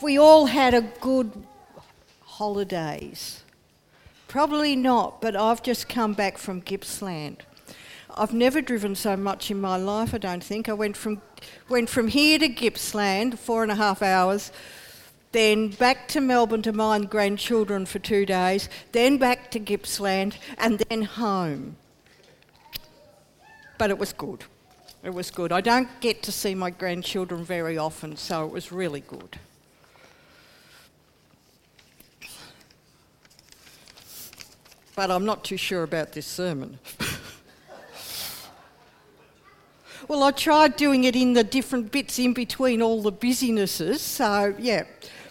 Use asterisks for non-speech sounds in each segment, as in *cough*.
we all had a good holidays. Probably not, but I've just come back from Gippsland. I've never driven so much in my life, I don't think. I went from, went from here to Gippsland, four and a half hours, then back to Melbourne to my grandchildren for two days, then back to Gippsland, and then home. But it was good. It was good. I don't get to see my grandchildren very often, so it was really good. But I'm not too sure about this sermon. well, I tried doing it in the different bits in between all the busynesses, so yeah.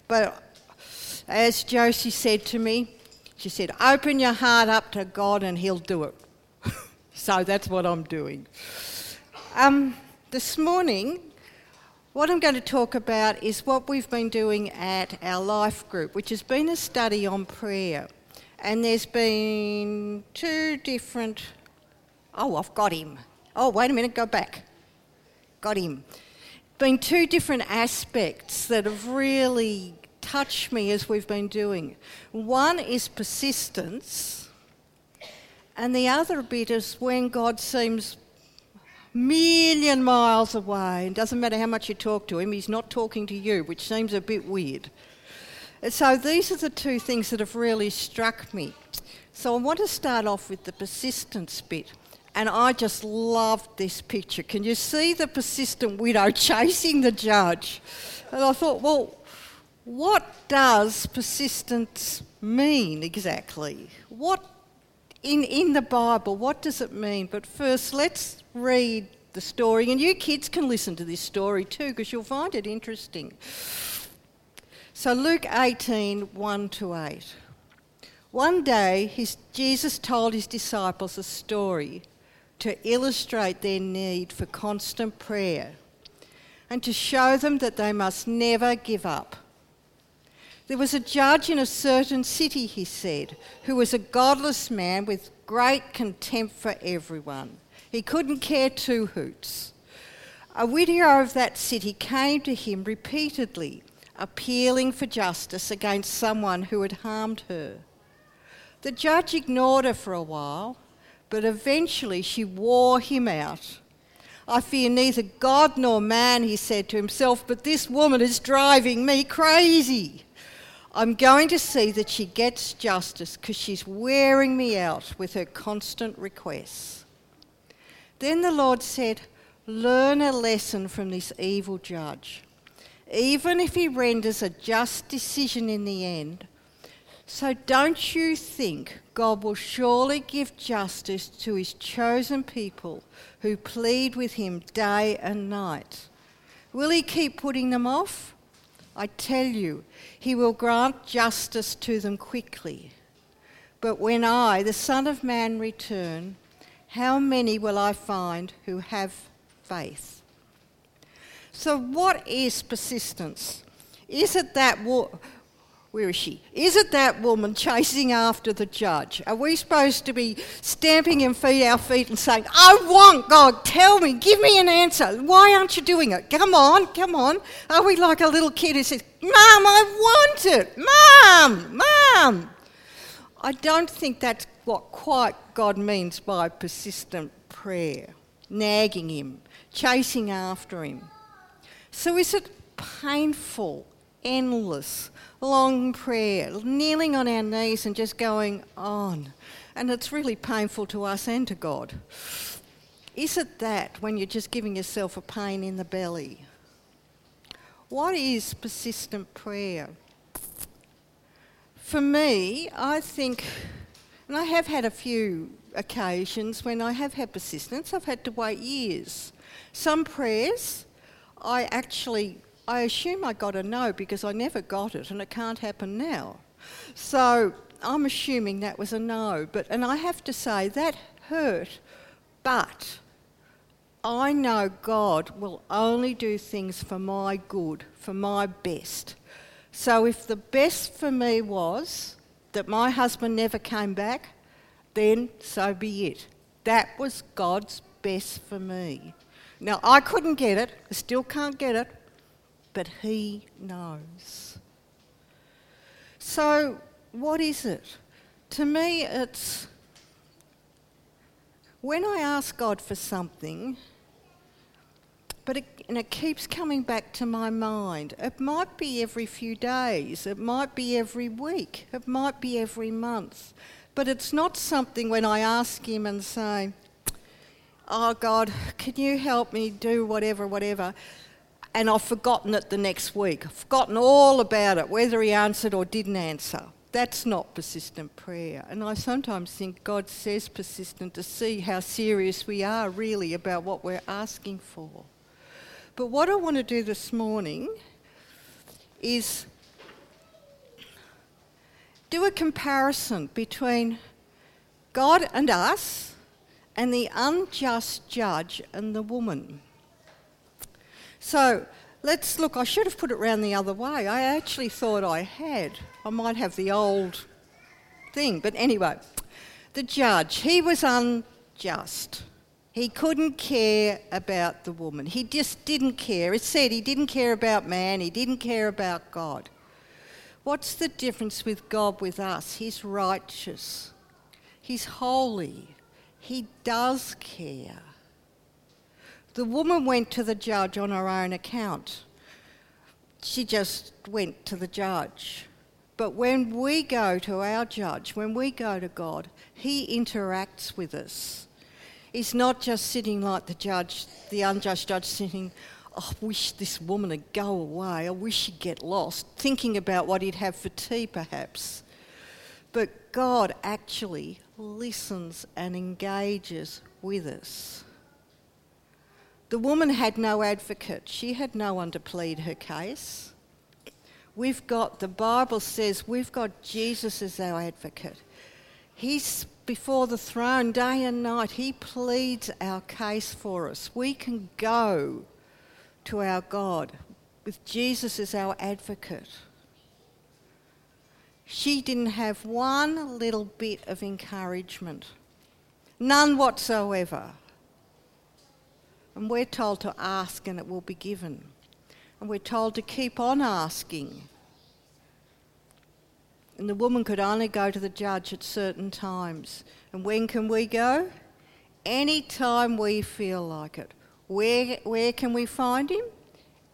But as Josie said to me, she said, open your heart up to God and He'll do it. *laughs* so that's what I'm doing. Um, this morning, what I'm going to talk about is what we've been doing at our life group, which has been a study on prayer. And there's been two different. Oh, I've got him. Oh, wait a minute, go back. Got him. Been two different aspects that have really touched me as we've been doing. One is persistence, and the other bit is when God seems million miles away. It doesn't matter how much you talk to him, he's not talking to you, which seems a bit weird. So these are the two things that have really struck me. So I want to start off with the persistence bit. And I just loved this picture. Can you see the persistent widow *laughs* chasing the judge? And I thought, well, what does persistence mean exactly? What in, in the Bible, what does it mean? But first, let's read the story, and you kids can listen to this story too because you'll find it interesting. So, Luke 18 1 to 8. One day, his, Jesus told his disciples a story to illustrate their need for constant prayer and to show them that they must never give up. There was a judge in a certain city, he said, who was a godless man with great contempt for everyone. He couldn't care two hoots. A widow of that city came to him repeatedly, appealing for justice against someone who had harmed her. The judge ignored her for a while, but eventually she wore him out. I fear neither God nor man, he said to himself, but this woman is driving me crazy. I'm going to see that she gets justice because she's wearing me out with her constant requests. Then the Lord said, Learn a lesson from this evil judge. Even if he renders a just decision in the end, so don't you think God will surely give justice to his chosen people who plead with him day and night? Will he keep putting them off? I tell you, he will grant justice to them quickly. But when I, the Son of Man, return, how many will I find who have faith? So, what is persistence? Is it that wo- where is she? Is it that woman chasing after the judge? Are we supposed to be stamping in feet our feet and saying, I want God, tell me, give me an answer. Why aren't you doing it? Come on, come on. Are we like a little kid who says, Mom, I want it. Mom, Mom. I don't think that's what quite God means by persistent prayer, nagging Him, chasing after Him. So is it painful, endless, long prayer, kneeling on our knees and just going on? And it's really painful to us and to God. Is it that when you're just giving yourself a pain in the belly? What is persistent prayer? For me, I think and I have had a few occasions when I have had persistence, I've had to wait years. Some prayers, I actually, I assume I got a no because I never got it and it can't happen now. So I'm assuming that was a no. But, and I have to say, that hurt, but I know God will only do things for my good, for my best. So if the best for me was that my husband never came back, then so be it. That was God's best for me. Now, I couldn't get it, I still can't get it, but He knows. So, what is it? To me, it's when I ask God for something, but it, and it keeps coming back to my mind. It might be every few days, it might be every week, it might be every month, but it's not something when I ask Him and say, Oh God, can you help me do whatever, whatever? And I've forgotten it the next week. I've forgotten all about it, whether He answered or didn't answer. That's not persistent prayer. And I sometimes think God says persistent to see how serious we are really about what we're asking for. But what I want to do this morning is do a comparison between God and us and the unjust judge and the woman. So let's look. I should have put it round the other way. I actually thought I had. I might have the old thing. But anyway, the judge, he was unjust. He couldn't care about the woman. He just didn't care. It said he didn't care about man, he didn't care about God. What's the difference with God with us? He's righteous, He's holy, He does care. The woman went to the judge on her own account. She just went to the judge. But when we go to our judge, when we go to God, He interacts with us. He's not just sitting like the judge, the unjust judge, sitting, oh, I wish this woman would go away. I wish she'd get lost, thinking about what he'd have for tea, perhaps. But God actually listens and engages with us. The woman had no advocate, she had no one to plead her case. We've got, the Bible says, we've got Jesus as our advocate. He's before the throne day and night. He pleads our case for us. We can go to our God with Jesus as our advocate. She didn't have one little bit of encouragement, none whatsoever. And we're told to ask and it will be given. And we're told to keep on asking and the woman could only go to the judge at certain times. And when can we go? Any time we feel like it. Where, where can we find him?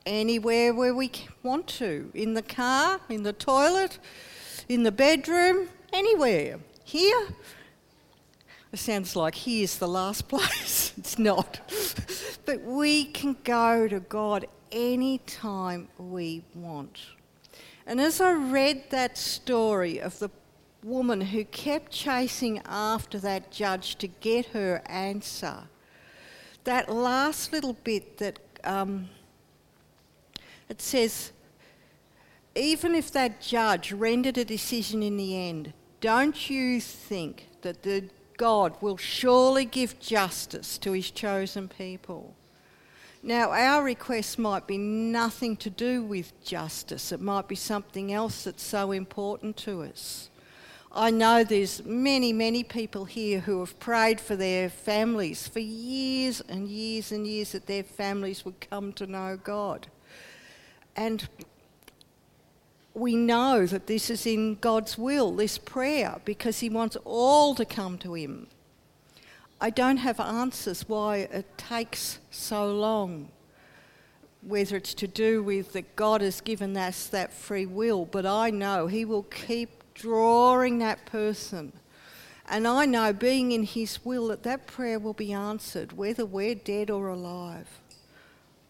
Anywhere where we want to. In the car, in the toilet, in the bedroom, anywhere. Here, it sounds like here's the last *laughs* place. it's not. but we can go to God anytime we want. And as I read that story of the woman who kept chasing after that judge to get her answer, that last little bit that um, it says, even if that judge rendered a decision in the end, don't you think that the God will surely give justice to his chosen people? Now, our request might be nothing to do with justice, it might be something else that's so important to us. I know there's many, many people here who have prayed for their families for years and years and years that their families would come to know God. And we know that this is in God's will, this prayer, because He wants all to come to Him. I don't have answers why it takes so long, whether it's to do with that God has given us that free will, but I know He will keep drawing that person. And I know, being in His will, that that prayer will be answered, whether we're dead or alive.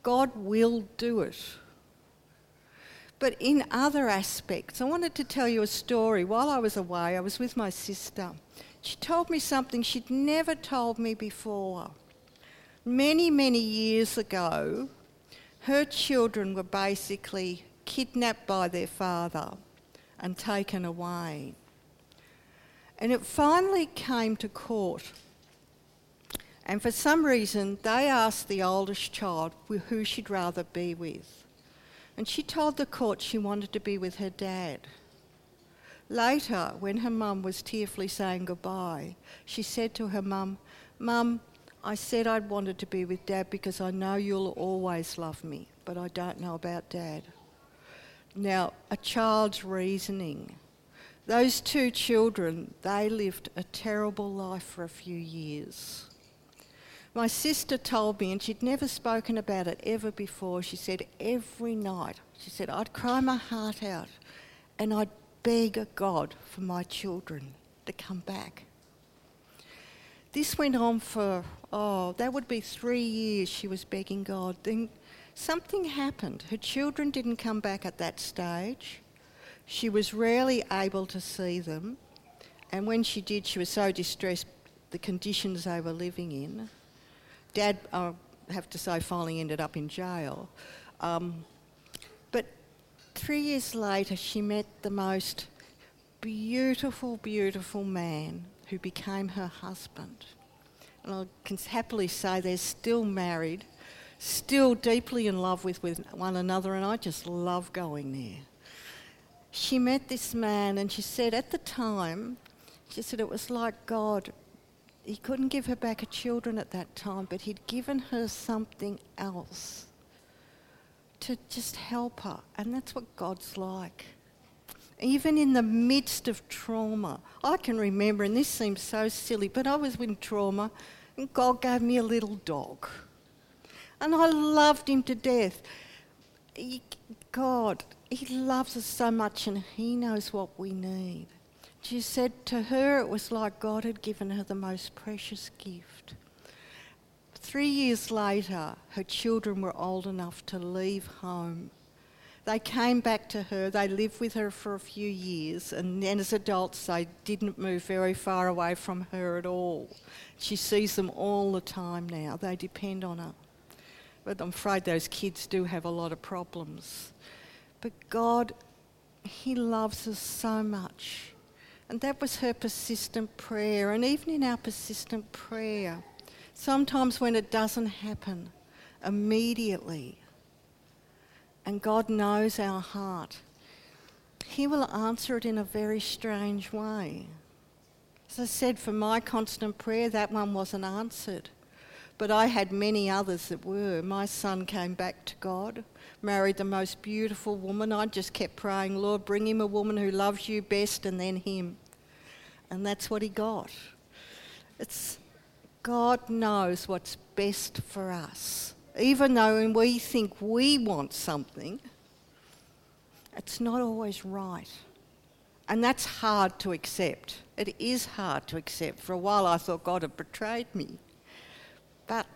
God will do it. But in other aspects, I wanted to tell you a story. While I was away, I was with my sister. She told me something she'd never told me before. Many, many years ago, her children were basically kidnapped by their father and taken away. And it finally came to court. And for some reason, they asked the oldest child who she'd rather be with. And she told the court she wanted to be with her dad. Later, when her mum was tearfully saying goodbye, she said to her mum, Mum, I said I'd wanted to be with Dad because I know you'll always love me. but I don't know about dad. Now, a child's reasoning. Those two children, they lived a terrible life for a few years. My sister told me, and she'd never spoken about it ever before, she said every night, she said, I'd cry my heart out and I'd beg God for my children to come back. This went on for, oh, that would be three years she was begging God. Then something happened. Her children didn't come back at that stage. She was rarely able to see them. And when she did, she was so distressed, the conditions they were living in. Dad, I have to say, finally ended up in jail. Um, but three years later, she met the most beautiful, beautiful man who became her husband. And I can happily say they're still married, still deeply in love with, with one another, and I just love going there. She met this man, and she said at the time, she said it was like God. He couldn't give her back her children at that time, but he'd given her something else to just help her. And that's what God's like even in the midst of trauma. I can remember, and this seems so silly, but I was in trauma and God gave me a little dog. And I loved him to death. He, God, He loves us so much and He knows what we need. She said to her it was like God had given her the most precious gift. Three years later, her children were old enough to leave home they came back to her, they lived with her for a few years, and then as adults, they didn't move very far away from her at all. She sees them all the time now, they depend on her. But I'm afraid those kids do have a lot of problems. But God, He loves us so much. And that was her persistent prayer. And even in our persistent prayer, sometimes when it doesn't happen immediately, and God knows our heart, He will answer it in a very strange way. As I said, for my constant prayer, that one wasn't answered. But I had many others that were. My son came back to God, married the most beautiful woman. I just kept praying, Lord, bring him a woman who loves you best and then him. And that's what he got. It's God knows what's best for us even though when we think we want something, it's not always right. And that's hard to accept. It is hard to accept. For a while, I thought God had betrayed me. But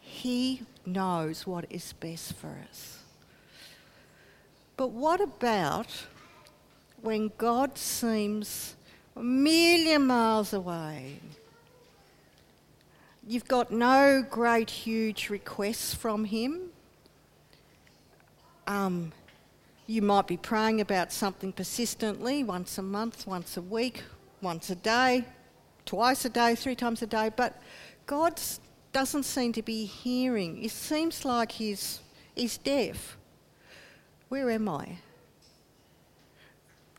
He knows what is best for us. But what about when God seems a million miles away? You've got no great, huge requests from Him. Um, you might be praying about something persistently once a month, once a week, once a day, twice a day, three times a day, but God doesn't seem to be hearing. It seems like He's, he's deaf. Where am I?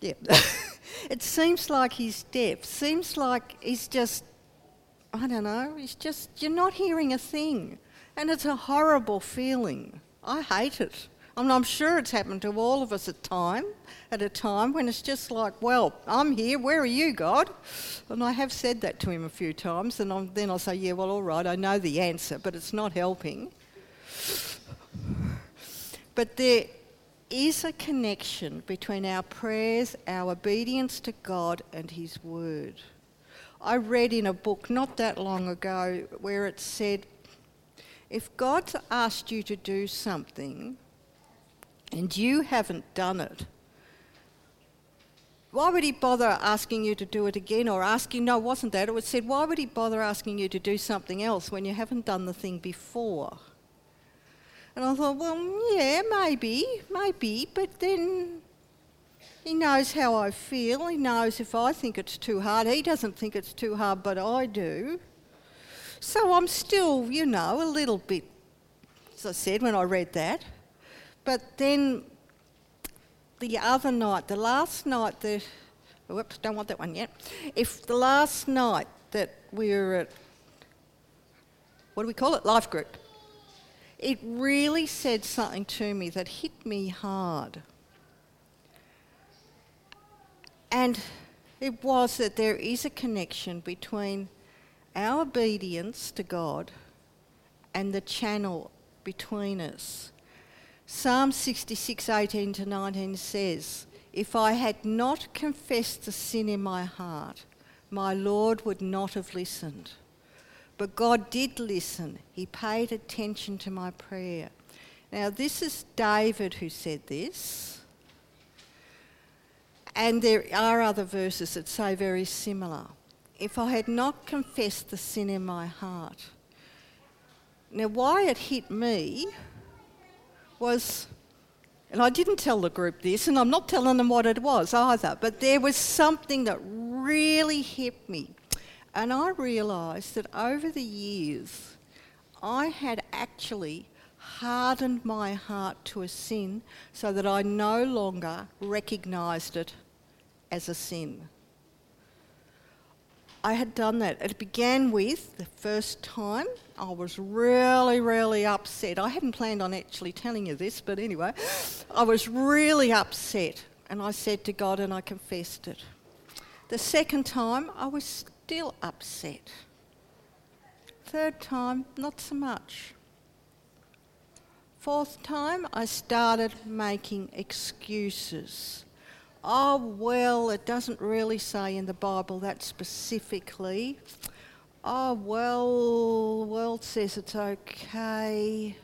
Yeah. *laughs* it seems like He's deaf. Seems like He's just I don't know, it's just, you're not hearing a thing. And it's a horrible feeling. I hate it. I mean, I'm sure it's happened to all of us at time, at a time when it's just like, well, I'm here. Where are you, God? And I have said that to him a few times, and I'm, then I'll say, yeah, well, all right, I know the answer, but it's not helping. But there is a connection between our prayers, our obedience to God, and His Word. I read in a book not that long ago where it said, if God's asked you to do something and you haven't done it, why would he bother asking you to do it again or asking, no, wasn't that. It was said, why would he bother asking you to do something else when you haven't done the thing before? And I thought, well, yeah, maybe, maybe, but then he knows how I feel. He knows if I think it's too hard. He doesn't think it's too hard, but I do. So I'm still, you know, a little bit, as I said when I read that. But then the other night, the last night that, whoops, don't want that one yet. If the last night that we were at, what do we call it? Life group. It really said something to me that hit me hard. And it was that there is a connection between our obedience to God and the channel between us. Psalm 66, 18 to 19 says, If I had not confessed the sin in my heart, my Lord would not have listened. But God did listen. He paid attention to my prayer. Now, this is David who said this. And there are other verses that say very similar. If I had not confessed the sin in my heart. Now, why it hit me was, and I didn't tell the group this, and I'm not telling them what it was either, but there was something that really hit me. And I realised that over the years, I had actually hardened my heart to a sin so that I no longer recognised it as a sin. I had done that. It began with the first time I was really, really upset. I hadn't planned on actually telling you this, but anyway, I was really upset. And I said to God, and I confessed it. The second time, I was still upset. Third time, not so much. Fourth time, I started making excuses oh, well, it doesn't really say in the Bible that specifically. Oh, well, the world says it's okay.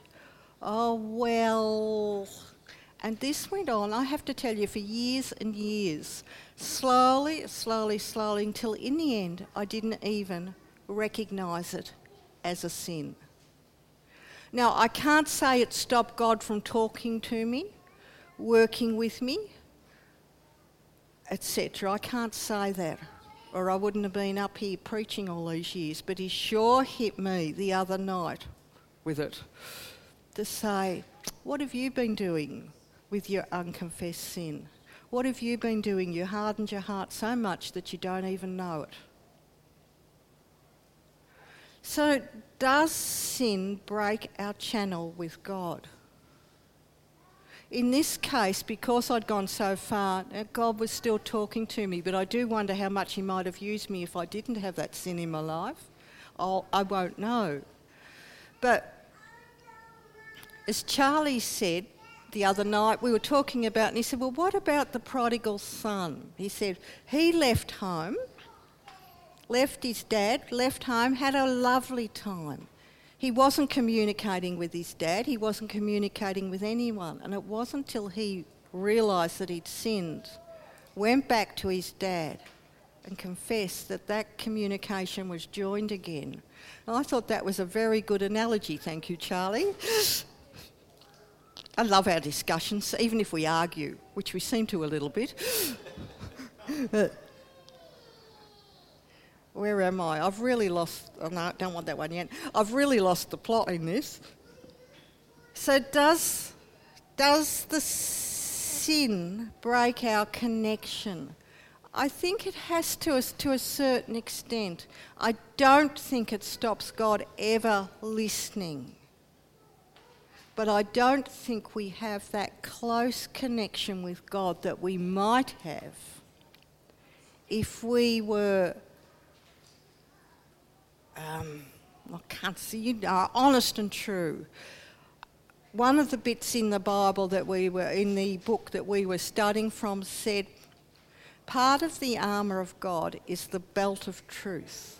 Oh, well. And this went on, I have to tell you, for years and years. Slowly, slowly, slowly, until in the end, I didn't even recognise it as a sin. Now, I can't say it stopped God from talking to me, working with me etc. I can't say that, or I wouldn't have been up here preaching all these years. But he sure hit me the other night with it to say, What have you been doing with your unconfessed sin? What have you been doing? You hardened your heart so much that you don't even know it. So, does sin break our channel with God? in this case, because I'd gone so far, uh, God was still talking to me, but I do wonder how much He might have used me if I didn't have that sin in my life. I'll, I won't know. But as Charlie said the other night, we were talking about, and he said, Well, what about the prodigal son? He said, He left home, left his dad, left home, had a lovely time he wasn't communicating with his dad, he wasn't communicating with anyone. And it wasn't until he realised that he'd sinned, went back to his dad, and confessed that that communication was joined again. And I thought that was a very good analogy. Thank you, Charlie. I love our discussions, even if we argue, which we seem to a little bit. *laughs* Where am I? I've really lost. Oh no, don't want that one yet. I've really lost the plot in this. So does does the sin break our connection? I think it has to us to a certain extent. I don't think it stops God ever listening. But I don't think we have that close connection with God that we might have if we were um, I can't see you, honest and true. One of the bits in the Bible that we were, in the book that we were studying from said, part of the armour of God is the belt of truth.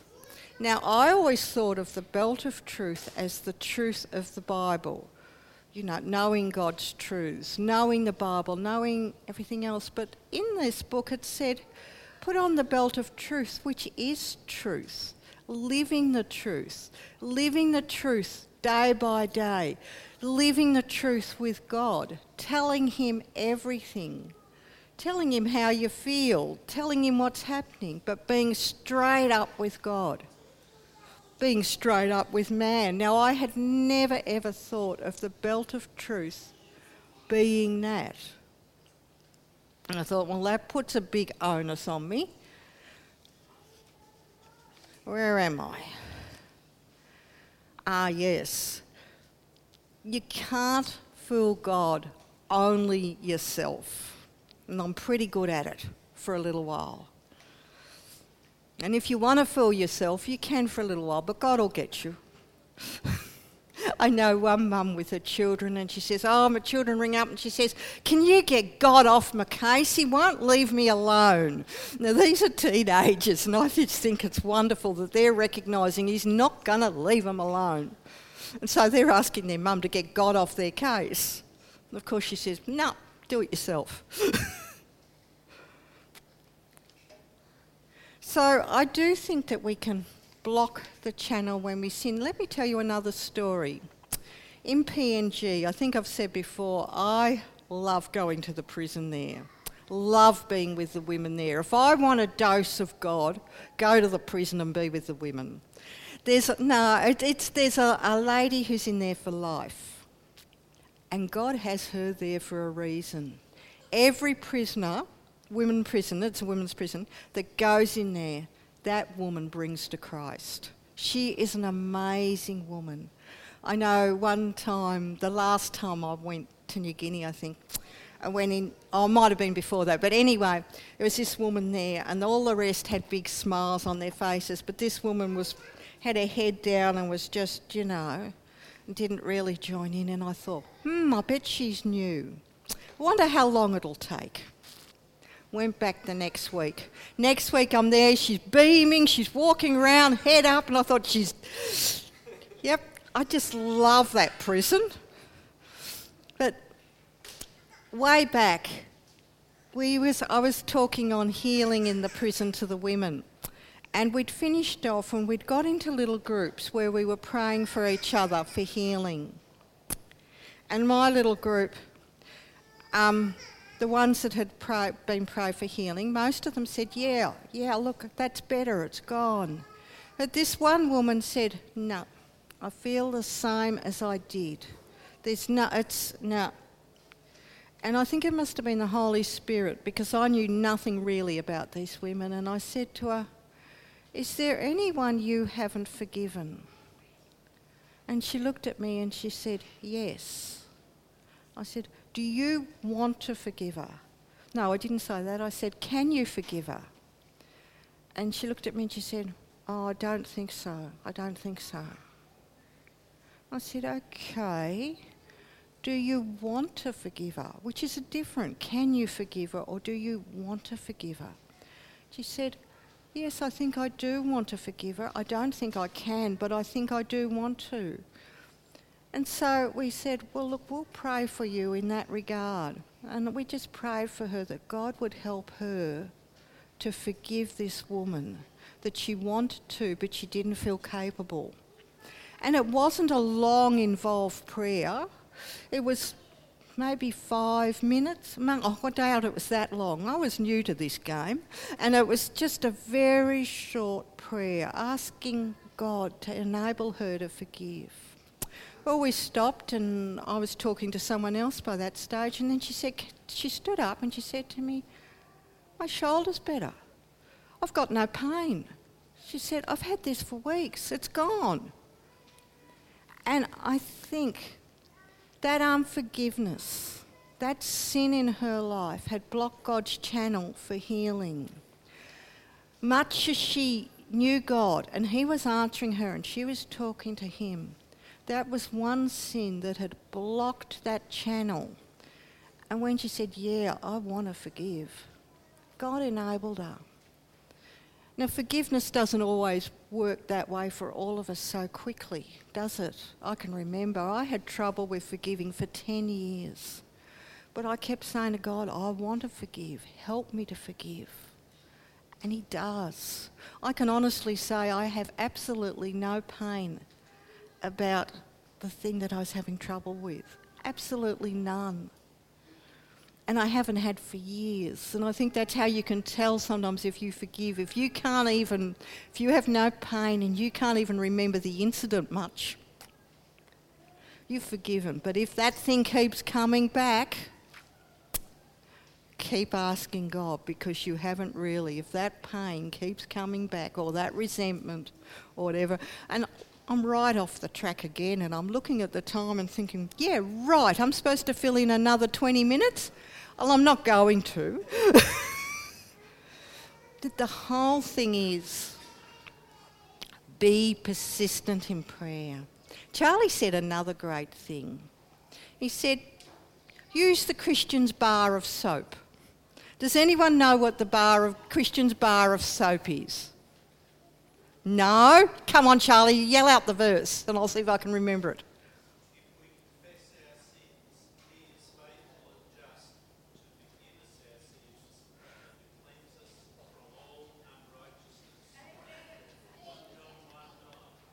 Now, I always thought of the belt of truth as the truth of the Bible. You know, knowing God's truths, knowing the Bible, knowing everything else. But in this book it said, put on the belt of truth, which is truth living the truth, living the truth day by day, living the truth with God, telling Him everything, telling Him how you feel, telling Him what's happening, but being straight up with God, being straight up with man. Now, I had never ever thought of the belt of truth being that. And I thought, well, that puts a big onus on me. Where am I? Ah, yes. you can't fool God, only yourself. And I'm pretty good at it for a little while. And if you want to fool yourself, you can for a little while, but God will get you. *laughs* I know one mum with her children, and she says, Oh, my children ring up and she says, Can you get God off my case? He won't leave me alone. Now, these are teenagers, and I just think it's wonderful that they're recognising He's not going to leave them alone. And so they're asking their mum to get God off their case. And of course, she says, No, do it yourself. *laughs* so I do think that we can block the channel when we sin. Let me tell you another story. In PNG, I think I've said before, I love going to the prison there. Love being with the women there. If I want a dose of God, go to the prison and be with the women. There's no, it, it's there's a, a lady who's in there for life, and God has her there for a reason. Every prisoner, women prison, it's a women's prison, that goes in there that woman brings to Christ. She is an amazing woman. I know one time, the last time I went to New Guinea, I think, I went in, oh, might have been before that, but anyway, there was this woman there, and all the rest had big smiles on their faces, but this woman was had her head down and was just, you know, didn't really join in. And I thought, hmm, I bet she's new. I wonder how long it'll take. Went back the next week. Next week I'm there, she's beaming, she's walking around, head up, and I thought she's. Yep, I just love that prison. But way back, we was, I was talking on healing in the prison to the women. And we'd finished off and we'd got into little groups where we were praying for each other for healing. And my little group, um, the ones that had been prayed for healing, most of them said, Yeah, yeah, look, that's better, it's gone. But this one woman said, No, I feel the same as I did. There's no, it's no. And I think it must have been the Holy Spirit because I knew nothing really about these women. And I said to her, Is there anyone you haven't forgiven? And she looked at me and she said, Yes. I said, do you want to forgive her? No, I didn't say that. I said, Can you forgive her? And she looked at me and she said, Oh, I don't think so. I don't think so. I said, Okay. Do you want to forgive her? Which is a different. Can you forgive her or do you want to forgive her? She said, Yes, I think I do want to forgive her. I don't think I can, but I think I do want to. And so we said, well, look, we'll pray for you in that regard. And we just prayed for her that God would help her to forgive this woman, that she wanted to, but she didn't feel capable. And it wasn't a long, involved prayer. It was maybe five minutes. Oh, I doubt it was that long. I was new to this game. And it was just a very short prayer asking God to enable her to forgive. Well, we stopped, and I was talking to someone else by that stage, and then she said, she stood up and she said to me, "My shoulder's better. I've got no pain." She said, "I've had this for weeks. It's gone." And I think that unforgiveness, that sin in her life, had blocked God's channel for healing. Much as she knew God and He was answering her and she was talking to Him, that was one sin that had blocked that channel. And when she said, Yeah, I want to forgive, God enabled her. Now, forgiveness doesn't always work that way for all of us so quickly, does it? I can remember I had trouble with forgiving for 10 years. But I kept saying to God, I want to forgive. Help me to forgive. And He does. I can honestly say I have absolutely no pain about the thing that I was having trouble with. Absolutely none. And I haven't had for years. And I think that's how you can tell sometimes if you forgive. If you can't even, if you have no pain and you can't even remember the incident much, you've forgiven. But if that thing keeps coming back, keep asking God because you haven't really. If that pain keeps coming back or that resentment or whatever, and I'm right off the track again, and I'm looking at the time and thinking, yeah, right, I'm supposed to fill in another 20 minutes. Well, I'm not going to. *laughs* the whole thing is be persistent in prayer. Charlie said another great thing. He said, use the Christian's bar of soap. Does anyone know what the bar of Christian's bar of soap is? No? Come on, Charlie, yell out the verse and I'll see if I can remember it.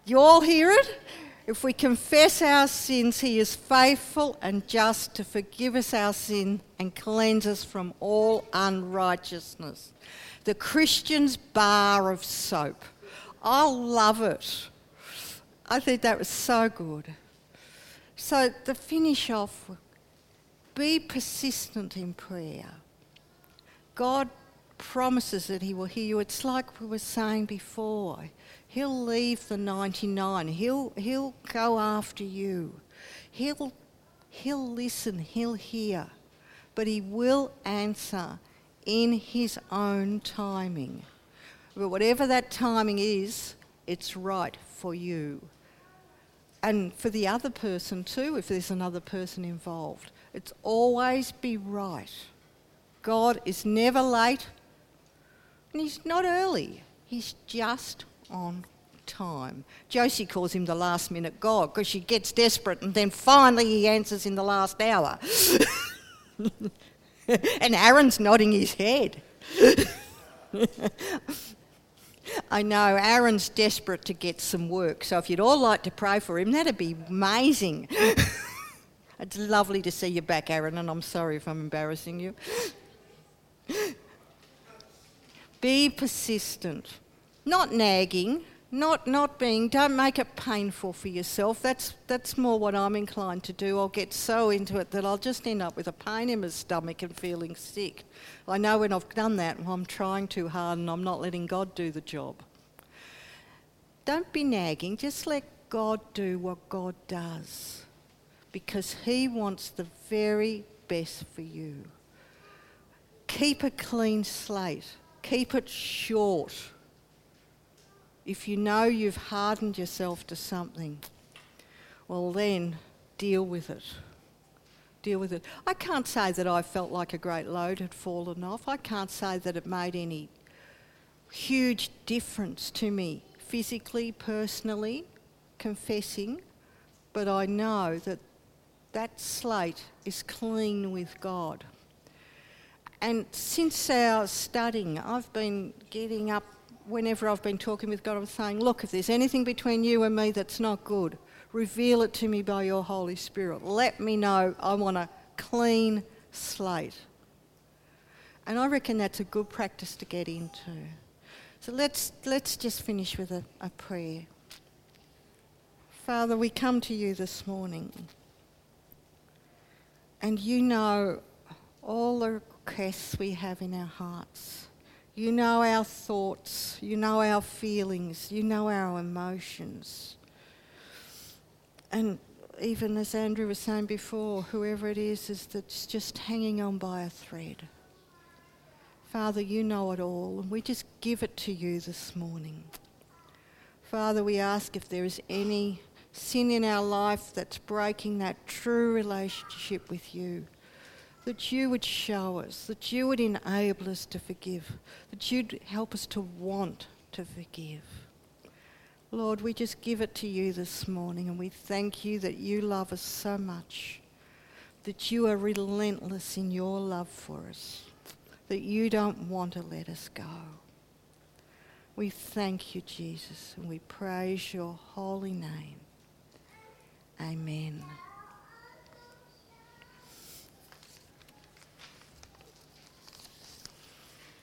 You all hear it? If we confess our sins, He is faithful and just to forgive us our sin and cleanse us from all unrighteousness. The Christian's bar of soap. I love it. I think that was so good. So, the finish off, be persistent in prayer. God promises that He will hear you. It's like we were saying before. He'll leave the 99. He'll, he'll go after you. He'll, he'll listen. He'll hear. But he will answer in his own timing. But whatever that timing is, it's right for you. And for the other person too, if there's another person involved. It's always be right. God is never late and he's not early. He's just on time. Josie calls him the last minute God because she gets desperate and then finally he answers in the last hour. *laughs* and Aaron's nodding his head. *laughs* I know Aaron's desperate to get some work, so if you'd all like to pray for him, that'd be amazing. *laughs* it's lovely to see you back, Aaron, and I'm sorry if I'm embarrassing you. *gasps* Be persistent. Not nagging, not, not being, don't make it painful for yourself. That's, that's more what I'm inclined to do. I'll get so into it that I'll just end up with a pain in my stomach and feeling sick. I know when I've done that, I'm trying too hard and I'm not letting God do the job. Don't be nagging, just let God do what God does because He wants the very best for you. Keep a clean slate, keep it short if you know you've hardened yourself to something, well, then deal with it. Deal with it. I can't say that I felt like a great load had fallen off. I can't say that it made any huge difference to me physically, personally, confessing, but I know that that slate is clean with God. And since our studying, I've been getting up whenever I've been talking with God, I'm saying, look, if there's anything between you and me that's not good, reveal it to me by your Holy Spirit. Let me know. I want a clean slate. And I reckon that's a good practice to get into. So let's, let's just finish with a, a prayer. Father, we come to you this morning. And you know all the requests we have in our hearts. You know our thoughts, you know our feelings, you know our emotions. And even as Andrew was saying before, whoever it is, is that's just hanging on by a thread. Father, you know it all, and we just give it to you this morning. Father, we ask if there is any sin in our life that's breaking that true relationship with you that you would show us, that you would enable us to forgive, that you'd help us to want to forgive. Lord, we just give it to you this morning and we thank you that you love us so much, that you are relentless in your love for us, that you don't want to let us go. We thank you, Jesus, and we praise your holy name.